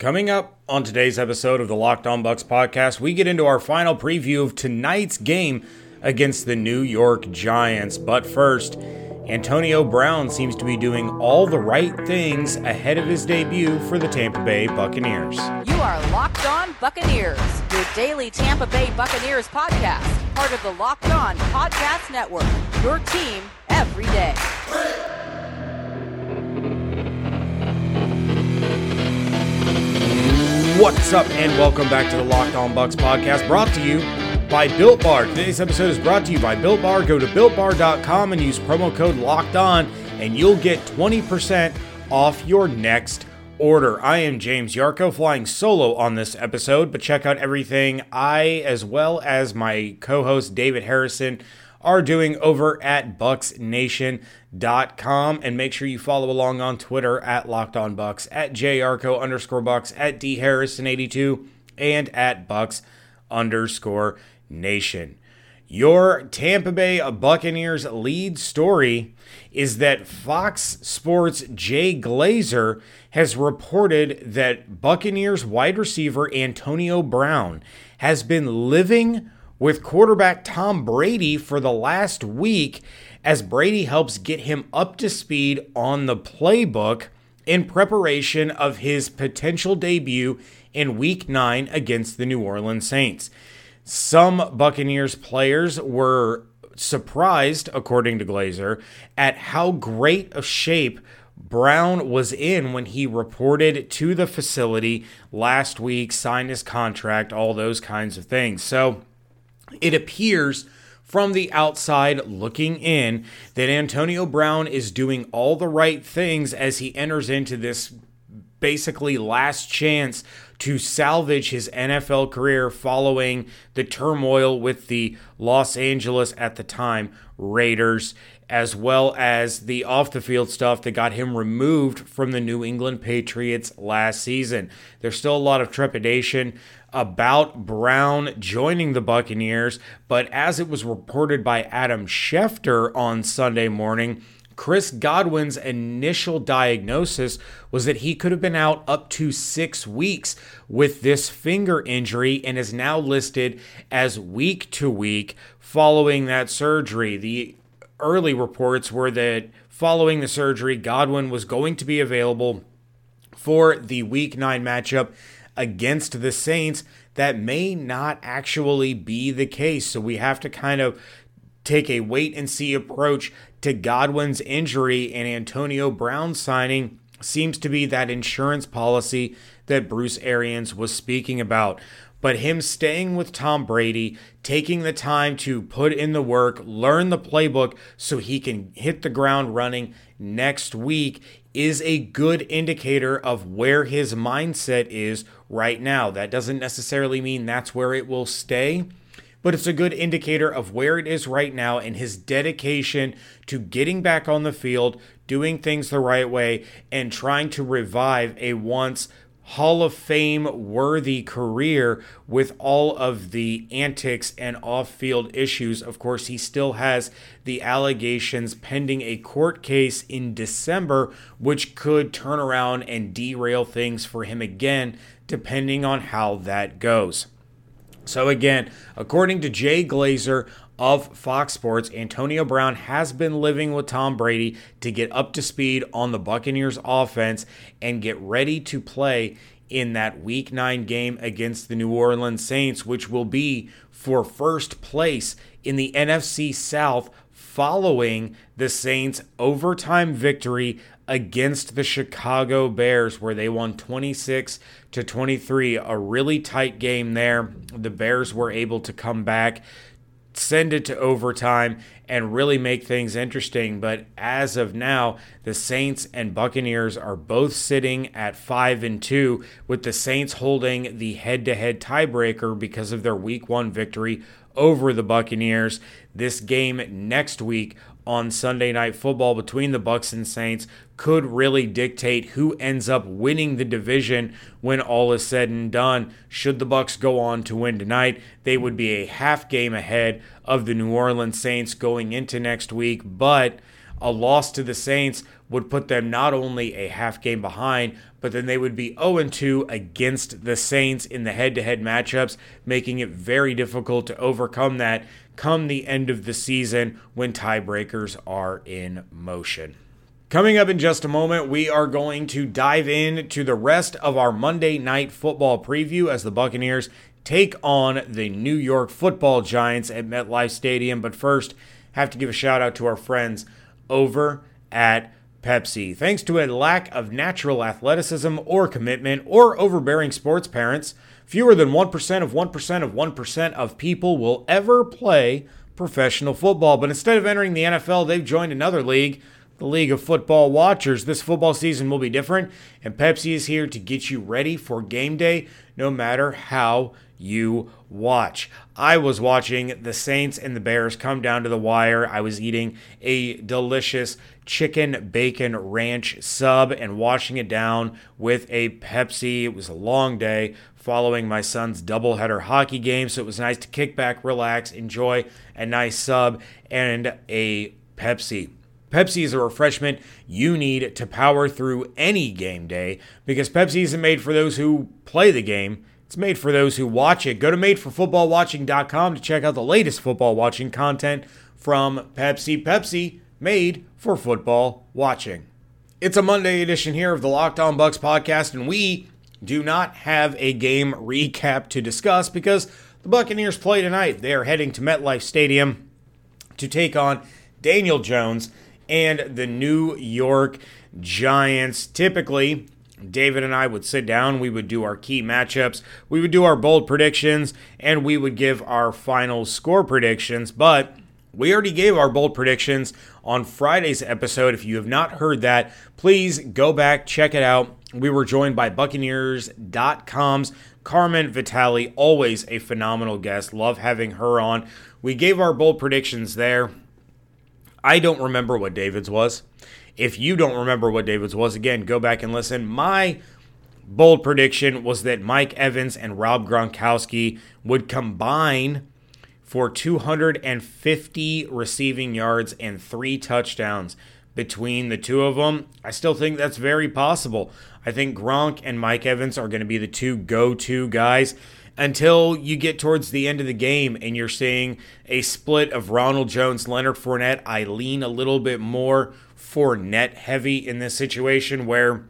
Coming up on today's episode of the Locked On Bucs podcast, we get into our final preview of tonight's game against the New York Giants. But first, Antonio Brown seems to be doing all the right things ahead of his debut for the Tampa Bay Buccaneers. You are Locked On Buccaneers, your daily Tampa Bay Buccaneers podcast, part of the Locked On Podcast Network, your team every day. What's up, and welcome back to the Locked On Bucs podcast, brought to you by Built Bar. Today's episode is brought to you by Built Bar. Go to builtbar.com and use promo code Locked On, and you'll get 20% off your next order. I am James Yarcho flying solo on this episode, but check out everything I, as well as my co host David Harrison, are doing over at bucsnation.com. and make sure you follow along on Twitter at Locked On Bucs, at jarco underscore Bucs, at dharrison82, and at Bucs underscore Nation. Your Tampa Bay Buccaneers lead story is that Fox Sports Jay Glazer has reported that Buccaneers wide receiver Antonio Brown has been living with quarterback Tom Brady for the last week as Brady helps get him up to speed on the playbook in preparation of his potential debut in week 9 against the New Orleans Saints. Some Buccaneers players were surprised, according to Glazer, at how great a shape Brown was in when he reported to the facility last week, signed his contract, all those kinds of things. So, it appears from the outside looking in that Antonio Brown is doing all the right things as he enters into this basically last chance to salvage his NFL career following the turmoil with the Los Angeles at the time Raiders, as well as the off the field stuff that got him removed from the New England Patriots last season. There's still a lot of trepidation about Brown joining the Buccaneers, but as it was reported by Adam Schefter on Sunday morning, Chris Godwin's initial diagnosis was that he could have been out up to six weeks with this finger injury and is now listed as week to week following that surgery. The early reports were that following the surgery, Godwin was going to be available for the week nine matchup against the Saints. That may not actually be the case. So we have to kind of take a wait and see approach to Godwin's injury and Antonio Brown signing seems to be that insurance policy that Bruce Arians was speaking about. But him staying with Tom Brady, taking the time to put in the work, learn the playbook so he can hit the ground running next week is a good indicator of where his mindset is right now. That doesn't necessarily mean that's where it will stay, but it's a good indicator of where it is right now and his dedication to getting back on the field, doing things the right way, and trying to revive a once Hall of Fame worthy career with all of the antics and off field issues. Of course, he still has the allegations pending a court case in December, which could turn around and derail things for him again, depending on how that goes. So, again, according to Jay Glazer of Fox Sports, Antonio Brown has been living with Tom Brady to get up to speed on the Buccaneers offense and get ready to play in that week 9 game against the New Orleans Saints, which will be for first place in the NFC South following the Saints' overtime victory against the Chicago Bears where they won 26 to 23 a really tight game there. The Bears were able to come back send it to overtime and really make things interesting. But as of now the Saints and Buccaneers are both sitting at 5 and 2 with the Saints holding the head-to-head tiebreaker because of their week 1 victory over the Buccaneers this game next week on Sunday Night Football between the Bucs and Saints could really dictate who ends up winning the division when all is said and done. Should the Bucs go on to win tonight, they would be a half game ahead of the New Orleans Saints going into next week, but A loss to the Saints would put them not only a half game behind, but then they would be 0 2 against the Saints in the head to head matchups, making it very difficult to overcome that come the end of the season when tiebreakers are in motion. Coming up in just a moment, we are going to dive in to the rest of our Monday night football preview as the Buccaneers take on the New York football giants at MetLife Stadium. But first, have to give a shout out to our friends over at Pepsi. Thanks to a lack of natural athleticism or commitment or overbearing sports parents, fewer than 1% of 1% of 1% of people will ever play professional football. But instead of entering the NFL, they've joined another league the League of Football Watchers. This football season will be different, and Pepsi is here to get you ready for game day no matter how you watch. I was watching the Saints and the Bears come down to the wire. I was eating a delicious chicken bacon ranch sub and washing it down with a Pepsi. It was a long day following my son's doubleheader hockey game, so it was nice to kick back, relax, enjoy a nice sub and a Pepsi. Pepsi is a refreshment you need to power through any game day because Pepsi isn't made for those who play the game. It's made for those who watch it. Go to madeforfootballwatching.com to check out the latest football watching content from Pepsi. Pepsi, made for football watching. It's a Monday edition here of the Locked On Bucs podcast, and we do not have a game recap to discuss because the Buccaneers play tonight. They are heading to MetLife Stadium to take on Daniel Jones and the New York Giants. Typically, David and I would sit down, we would do our key matchups, we would do our bold predictions, and we would give our final score predictions. But we already gave our bold predictions on Friday's episode. If you have not heard that, please go back, check it out. We were joined by Buccaneers.com's Carmen Vitale, always a phenomenal guest. Love having her on. We gave our bold predictions there. I don't remember what David's was. If you don't remember what David's was, again, go back and listen. My bold prediction was that Mike Evans and Rob Gronkowski would combine for 250 receiving yards and three touchdowns between the two of them. I still think that's very possible. I think Gronk and Mike Evans are going to be the two go to guys until you get towards the end of the game and you're seeing a split of Ronald Jones, Leonard Fournette. I lean a little bit more Fournette heavy in this situation where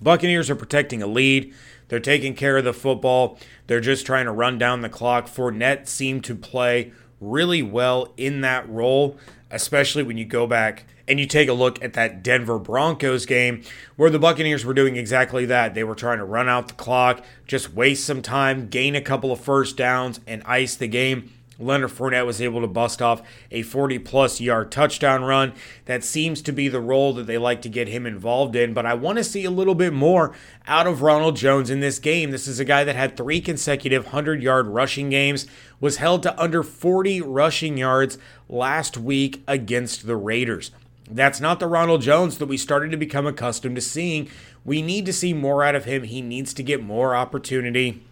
Buccaneers are protecting a lead. They're taking care of the football. They're just trying to run down the clock. Fournette seemed to play really well in that role, especially when you go back and you take a look at that Denver Broncos game where the Buccaneers were doing exactly that. They were trying to run out the clock, just waste some time, gain a couple of first downs, and ice the game. Leonard Fournette was able to bust off a 40 plus yard touchdown run. That seems to be the role that they like to get him involved in, but I want to see a little bit more out of Ronald Jones in this game. This is a guy that had three consecutive 100 yard rushing games, was held to under 40 rushing yards last week against the Raiders. That's not the Ronald Jones that we started to become accustomed to seeing. We need to see more out of him. He needs to get more opportunity,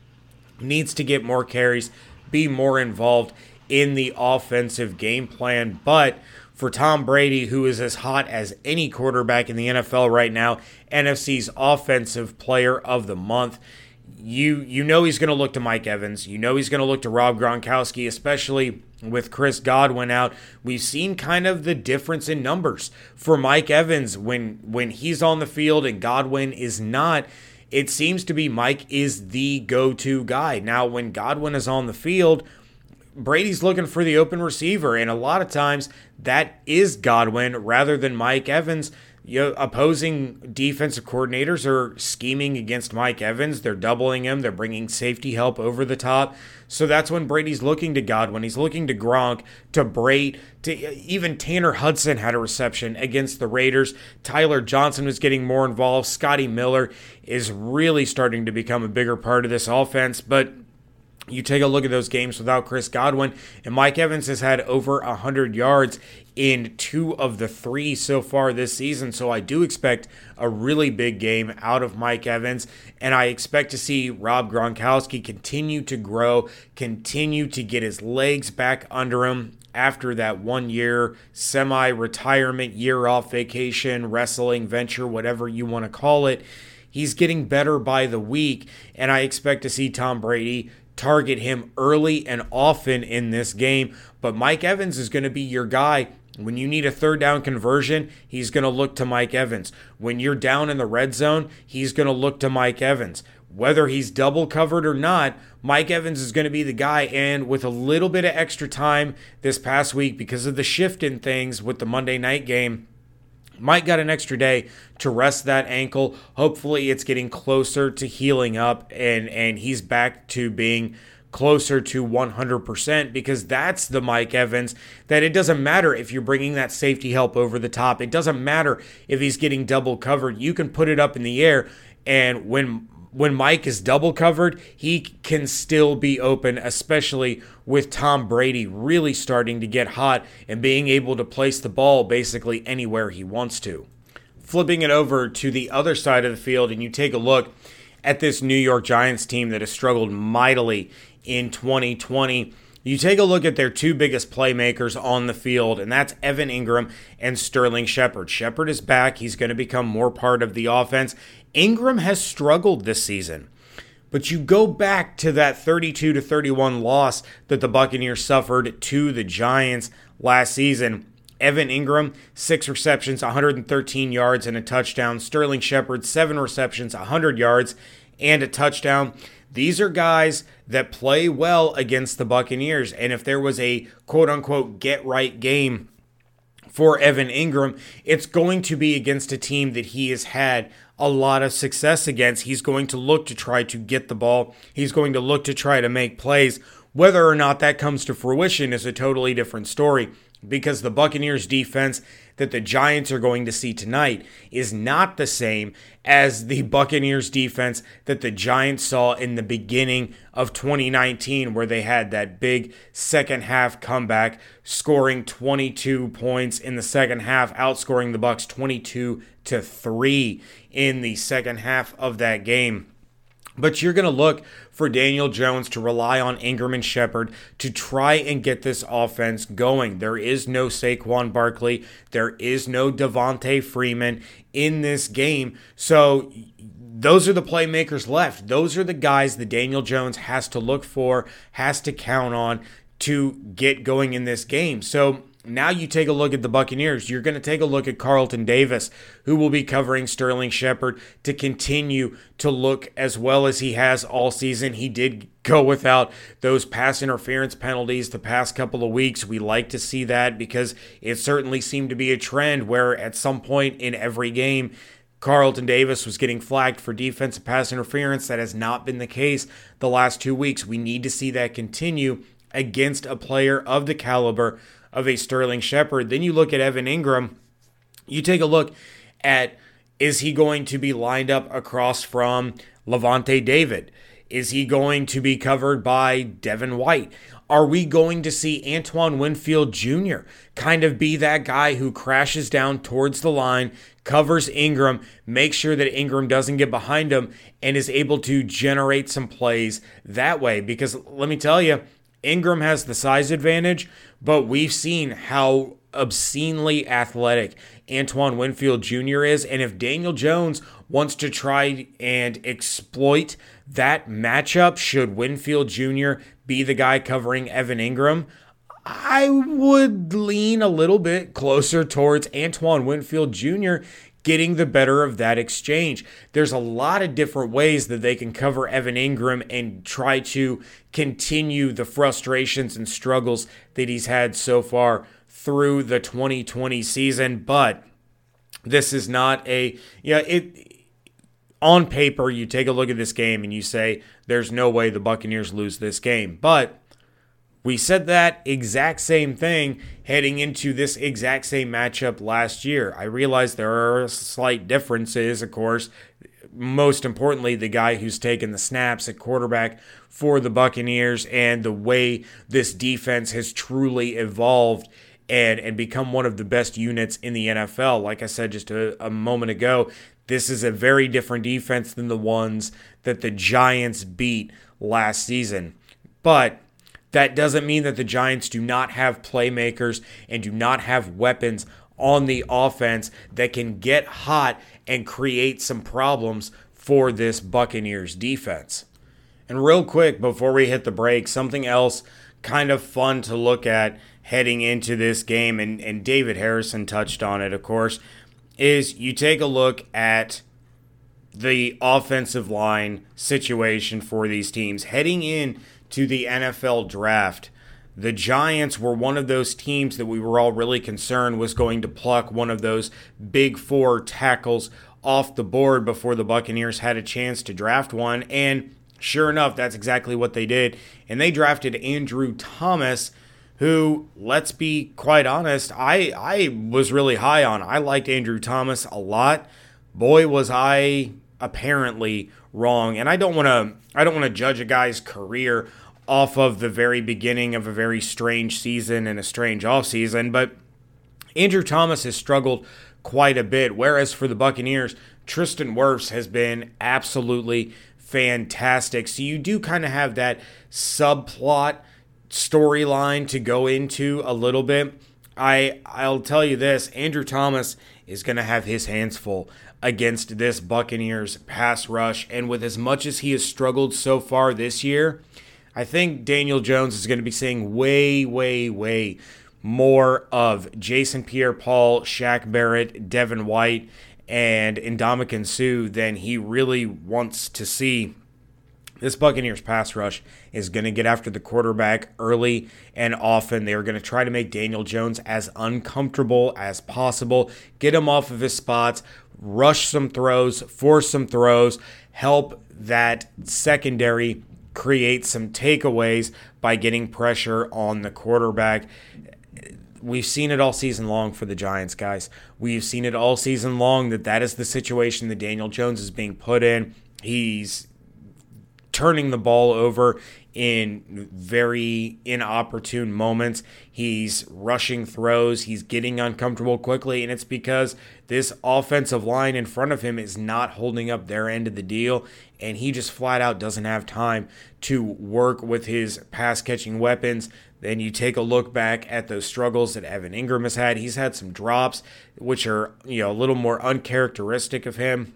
needs to get more carries, be more involved in the offensive game plan. But for Tom Brady, who is as hot as any quarterback in the NFL right now, NFC's offensive player of the month, you you know he's going to look to Mike Evans. You know he's going to look to Rob Gronkowski, especially with Chris Godwin out. We've seen kind of the difference in numbers for Mike Evans when when he's on the field and Godwin is not. It seems to be Mike is the go-to guy. Now when Godwin is on the field, Brady's looking for the open receiver and a lot of times that is Godwin rather than Mike Evans you know, opposing defensive coordinators are scheming against Mike Evans. They're doubling him. They're bringing safety help over the top. So that's when Brady's looking to Godwin. He's looking to Gronk, to Brate, to even Tanner Hudson had a reception against the Raiders. Tyler Johnson was getting more involved. Scotty Miller is really starting to become a bigger part of this offense. But you take a look at those games without Chris Godwin, and Mike Evans has had over 100 yards in two of the three so far this season. So I do expect a really big game out of Mike Evans, and I expect to see Rob Gronkowski continue to grow, continue to get his legs back under him after that one year semi retirement, year off vacation, wrestling venture, whatever you want to call it. He's getting better by the week, and I expect to see Tom Brady target him early and often in this game. But Mike Evans is going to be your guy. When you need a third down conversion, he's going to look to Mike Evans. When you're down in the red zone, he's going to look to Mike Evans. Whether he's double covered or not, Mike Evans is going to be the guy. And with a little bit of extra time this past week because of the shift in things with the Monday night game, Mike got an extra day to rest that ankle. Hopefully, it's getting closer to healing up, and and he's back to being closer to 100% because that's the Mike Evans that it doesn't matter if you're bringing that safety help over the top. It doesn't matter if he's getting double covered. You can put it up in the air and when when Mike is double covered, he can still be open, especially with Tom Brady really starting to get hot and being able to place the ball basically anywhere he wants to. Flipping it over to the other side of the field, and you take a look at this New York Giants team that has struggled mightily in 2020. You take a look at their two biggest playmakers on the field, and that's Evan Engram and Sterling Shepard. Shepard is back. He's going to become more part of the offense, Engram has struggled this season. But you go back to that 32 to 31 loss that the Buccaneers suffered to the Giants last season. Evan Engram, six receptions, 113 yards, and a touchdown. Sterling Shepard, seven receptions, 100 yards, and a touchdown. These are guys that play well against the Buccaneers. And if there was a quote unquote get right game for Evan Engram, it's going to be against a team that he has had a lot of success against. He's going to look to try to get the ball, he's going to look to try to make plays. Whether or not that comes to fruition is a totally different story because the Buccaneers defense that the Giants are going to see tonight is not the same as the Buccaneers defense that the Giants saw in the beginning of 2019 where they had that big second half comeback scoring 22 points in the second half outscoring the Bucs 22 to 3 in the second half of that game. But you're going to look for Daniel Jones to rely on Engram and Shepard to try and get this offense going. There is no Saquon Barkley. There is no Devonta Freeman in this game. So those are the playmakers left. Those are the guys that Daniel Jones has to look for, has to count on to get going in this game. So now you take a look at the Buccaneers. You're going to take a look at Carlton Davis, who will be covering Sterling Shepard to continue to look as well as he has all season. He did go without those pass interference penalties the past couple of weeks. We like to see that because it certainly seemed to be a trend where at some point in every game, Carlton Davis was getting flagged for defensive pass interference. That has not been the case the last two weeks. We need to see that continue against a player of the caliber of a Sterling Shepard. Then you look at Evan Engram, You take a look at is he going to be lined up across from Lavonte David? Is he going to be covered by Devin White? Are we going to see Antoine Winfield Jr. kind of be that guy who crashes down towards the line, covers Engram, makes sure that Engram doesn't get behind him, and is able to generate some plays that way? Because let me tell you, Engram has the size advantage, but we've seen how obscenely athletic Antoine Winfield Jr. is. And if Daniel Jones wants to try and exploit that matchup, should Winfield Jr. be the guy covering Evan Engram? I would lean a little bit closer towards Antoine Winfield Jr getting the better of that exchange. There's a lot of different ways that they can cover Evan Engram and try to continue the frustrations and struggles that he's had so far through the 2020 season, but this is not a yeah, it on paper you take a look at this game and you say there's no way the Buccaneers lose this game. But we said that exact same thing heading into this exact same matchup last year. I realize there are slight differences, of course. Most importantly, the guy who's taken the snaps at quarterback for the Buccaneers and the way this defense has truly evolved and, and become one of the best units in the NFL. Like I said just a, a moment ago, this is a very different defense than the ones that the Giants beat last season. But That doesn't mean that the Giants do not have playmakers and do not have weapons on the offense that can get hot and create some problems for this Buccaneers defense. And real quick before we hit the break, something else kind of fun to look at heading into this game, and, and David Harrison touched on it, of course, is you take a look at the offensive line situation for these teams. Heading in to the NFL draft, the Giants were one of those teams that we were all really concerned was going to pluck one of those big four tackles off the board before the Buccaneers had a chance to draft one. And sure enough, that's exactly what they did. And they drafted Andrew Thomas, who, let's be quite honest, I, I was really high on. I liked Andrew Thomas a lot. Boy, was I apparently wrong. And I don't want to I don't want to judge a guy's career off of the very beginning of a very strange season and a strange offseason, but Andrew Thomas has struggled quite a bit. Whereas for the Buccaneers, Tristan Wirfs has been absolutely fantastic. So you do kind of have that subplot storyline to go into a little bit. I I'll tell you this, Andrew Thomas is going to have his hands full against this Buccaneers pass rush and with as much as he has struggled so far this year, I think Daniel Jones is going to be seeing way, way, way more of Jason Pierre Paul, Shaq Barrett, Devin White, and Ndamukong Suh than he really wants to see. This Buccaneers pass rush is going to get after the quarterback early and often. They are going to try to make Daniel Jones as uncomfortable as possible, get him off of his spots, rush some throws, force some throws, help that secondary create some takeaways by getting pressure on the quarterback. We've seen it all season long for the Giants, guys. We've seen it all season long that that is the situation that Daniel Jones is being put in. He's turning the ball over in very inopportune moments. He's rushing throws, he's getting uncomfortable quickly, and it's because this offensive line in front of him is not holding up their end of the deal, and he just flat out doesn't have time to work with his pass catching weapons. Then you take a look back at those struggles that Evan Engram has had. He's had some drops, which are, you know, a little more uncharacteristic of him.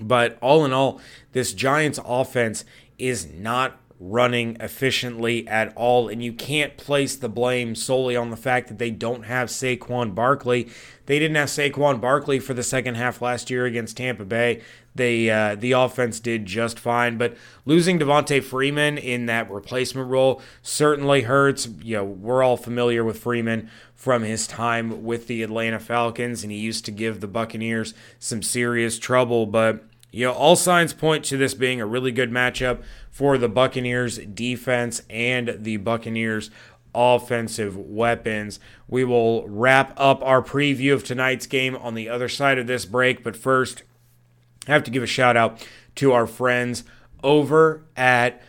But all in all, this Giants offense is not running efficiently at all. And you can't place the blame solely on the fact that they don't have Saquon Barkley. They didn't have Saquon Barkley for the second half last year against Tampa Bay. They uh, the offense did just fine, but losing Devonta Freeman in that replacement role certainly hurts. You know, we're all familiar with Freeman from his time with the Atlanta Falcons, and he used to give the Buccaneers some serious trouble. But you know, all signs point to this being a really good matchup for the Buccaneers defense and the Buccaneers offensive weapons. We will wrap up our preview of tonight's game on the other side of this break, but first, I have to give a shout out to our friends over at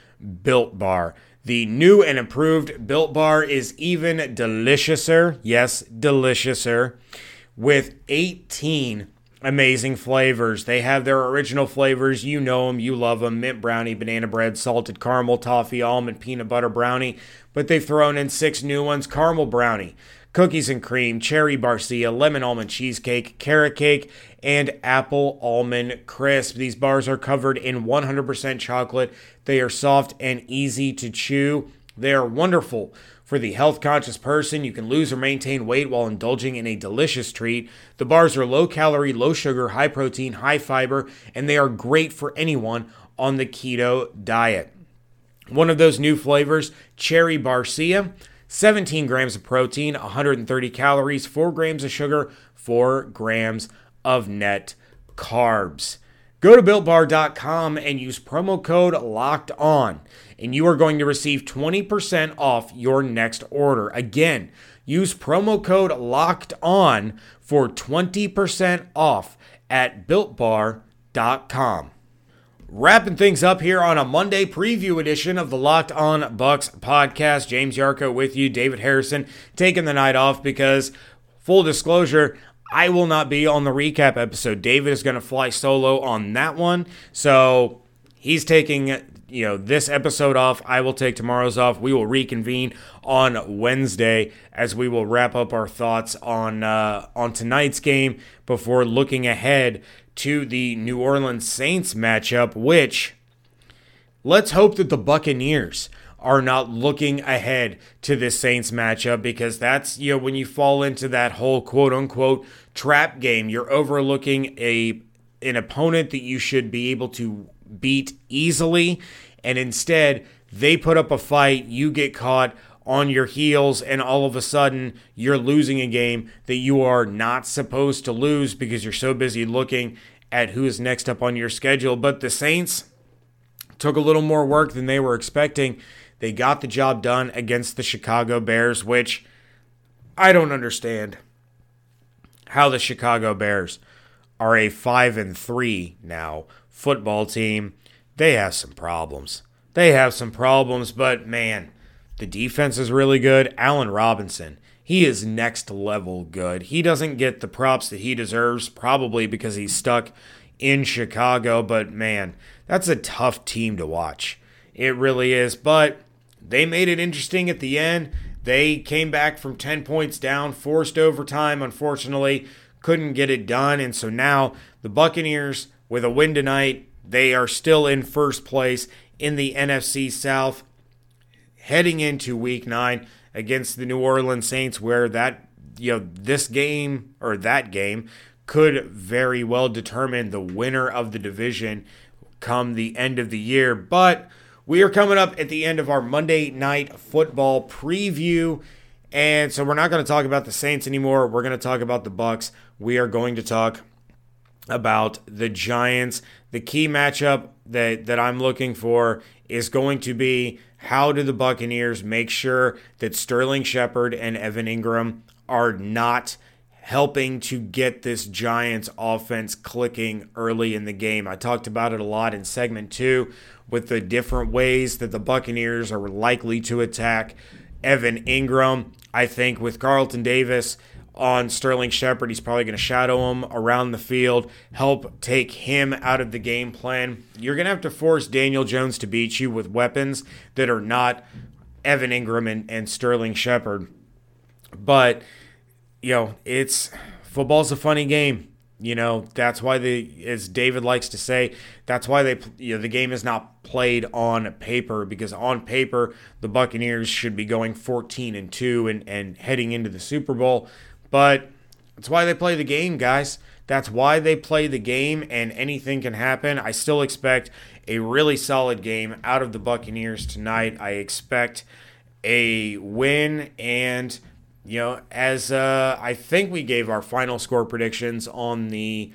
Built Bar. The new and improved Built Bar is even deliciouser. Yes, deliciouser. With 18 amazing flavors. They have their original flavors. You know them, you love them mint brownie, banana bread, salted caramel, toffee, almond, peanut butter brownie. But they've thrown in six new ones caramel brownie, cookies and cream, cherry barcia, lemon almond cheesecake, carrot cake, and apple almond crisp. These bars are covered in 100% chocolate. They are soft and easy to chew. They are wonderful for the health conscious person, you can lose or maintain weight while indulging in a delicious treat. The bars are low calorie, low sugar, high protein, high fiber, and they are great for anyone on the keto diet. One of those new flavors, cherry barcia, 17 grams of protein, 130 calories, 4 grams of sugar, 4 grams of net carbs. Go to builtbar.com and use promo code locked on, and you are going to receive 20% off your next order. Again, use promo code locked on for 20% off at builtbar.com. Wrapping things up here on a Monday preview edition of the Locked On Bucs podcast. James Yarcho with you, David Harrison taking the night off because, full disclosure, I will not be on the recap episode. David is going to fly solo on that one. So he's taking you know this episode off. I will take tomorrow's off. We will reconvene on Wednesday as we will wrap up our thoughts on uh, on tonight's game before looking ahead to the New Orleans Saints matchup. Which let's hope that the Buccaneers are not looking ahead to this Saints matchup because that's, you know, when you fall into that whole quote unquote trap game, you're overlooking a an opponent that you should be able to beat easily and instead they put up a fight, you get caught on your heels and all of a sudden you're losing a game that you are not supposed to lose because you're so busy looking at who is next up on your schedule. But the Saints took a little more work than they were expecting they got the job done against the Chicago Bears, which I don't understand how the Chicago Bears are a 5 and 3 now football team. They have some problems. They have some problems, but man, the defense is really good. Allen Robinson, he is next level good. He doesn't get the props that he deserves, probably because he's stuck in Chicago, but man, that's a tough team to watch. It really is. But they made it interesting at the end. They came back from 10 points down, forced overtime, unfortunately, couldn't get it done. And so now the Buccaneers, with a win tonight, they are still in first place in the NFC South heading into week nine against the New Orleans Saints, where that, you know, this game or that game could very well determine the winner of the division come the end of the year. But we are coming up at the end of our Monday night football preview. And so we're not going to talk about the Saints anymore. We're going to talk about the Bucs. We are going to talk about the Giants. The key matchup that that I'm looking for is going to be how do the Buccaneers make sure that Sterling Shepard and Evan Engram are not helping to get this Giants offense clicking early in the game. I talked about it a lot in segment 2 with the different ways that the Buccaneers are likely to attack Evan Engram. I think with Carlton Davis on Sterling Shepard, he's probably going to shadow him around the field, help take him out of the game plan. You're going to have to force Daniel Jones to beat you with weapons that are not Evan Engram and, and Sterling Shepard. But, you know, it's football's a funny game. You know, that's why the as David likes to say, that's why they you know the game is not played on paper because on paper the Buccaneers should be going 14 and 2 and and heading into the Super Bowl, but that's why they play the game, guys. That's why they play the game and anything can happen. I still expect a really solid game out of the Buccaneers tonight. I expect a win and you know, as uh, I think we gave our final score predictions on the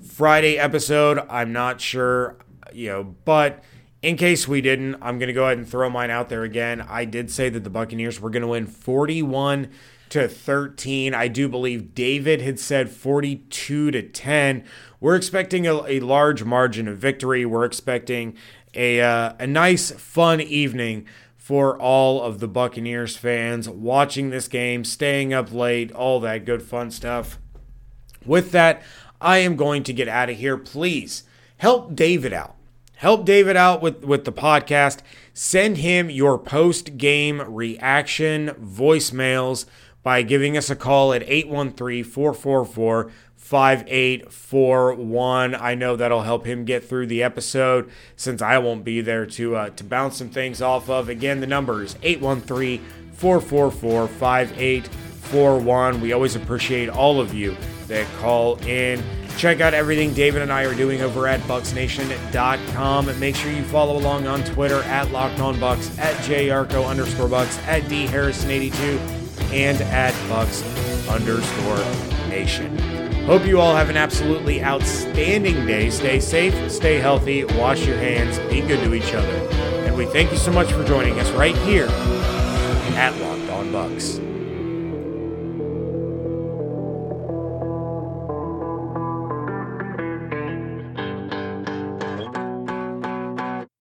Friday episode. I'm not sure, you know, but in case we didn't, I'm going to go ahead and throw mine out there again. I did say that the Buccaneers were going to win 41 to 13. I do believe David had said 42 to 10. We're expecting a, a large margin of victory. We're expecting a uh, a nice fun evening for all of the Buccaneers fans watching this game, staying up late, all that good fun stuff. With that, I am going to get out of here. Please help David out. Help David out with, with the podcast. Send him your post game reaction voicemails by giving us a call at 813 444 5841. I know that'll help him get through the episode since I won't be there to uh, to bounce some things off of. Again, the number is 813 444 5841. We always appreciate all of you that call in. Check out everything David and I are doing over at BucsNation.com. Make sure you follow along on Twitter at LockedOnBucs, at JArco underscore Bucs, at DHarrison82, and at Bucs underscore Nation. Hope you all have an absolutely outstanding day. Stay safe, stay healthy, wash your hands, be good to each other. And we thank you so much for joining us right here at Locked On Bucs.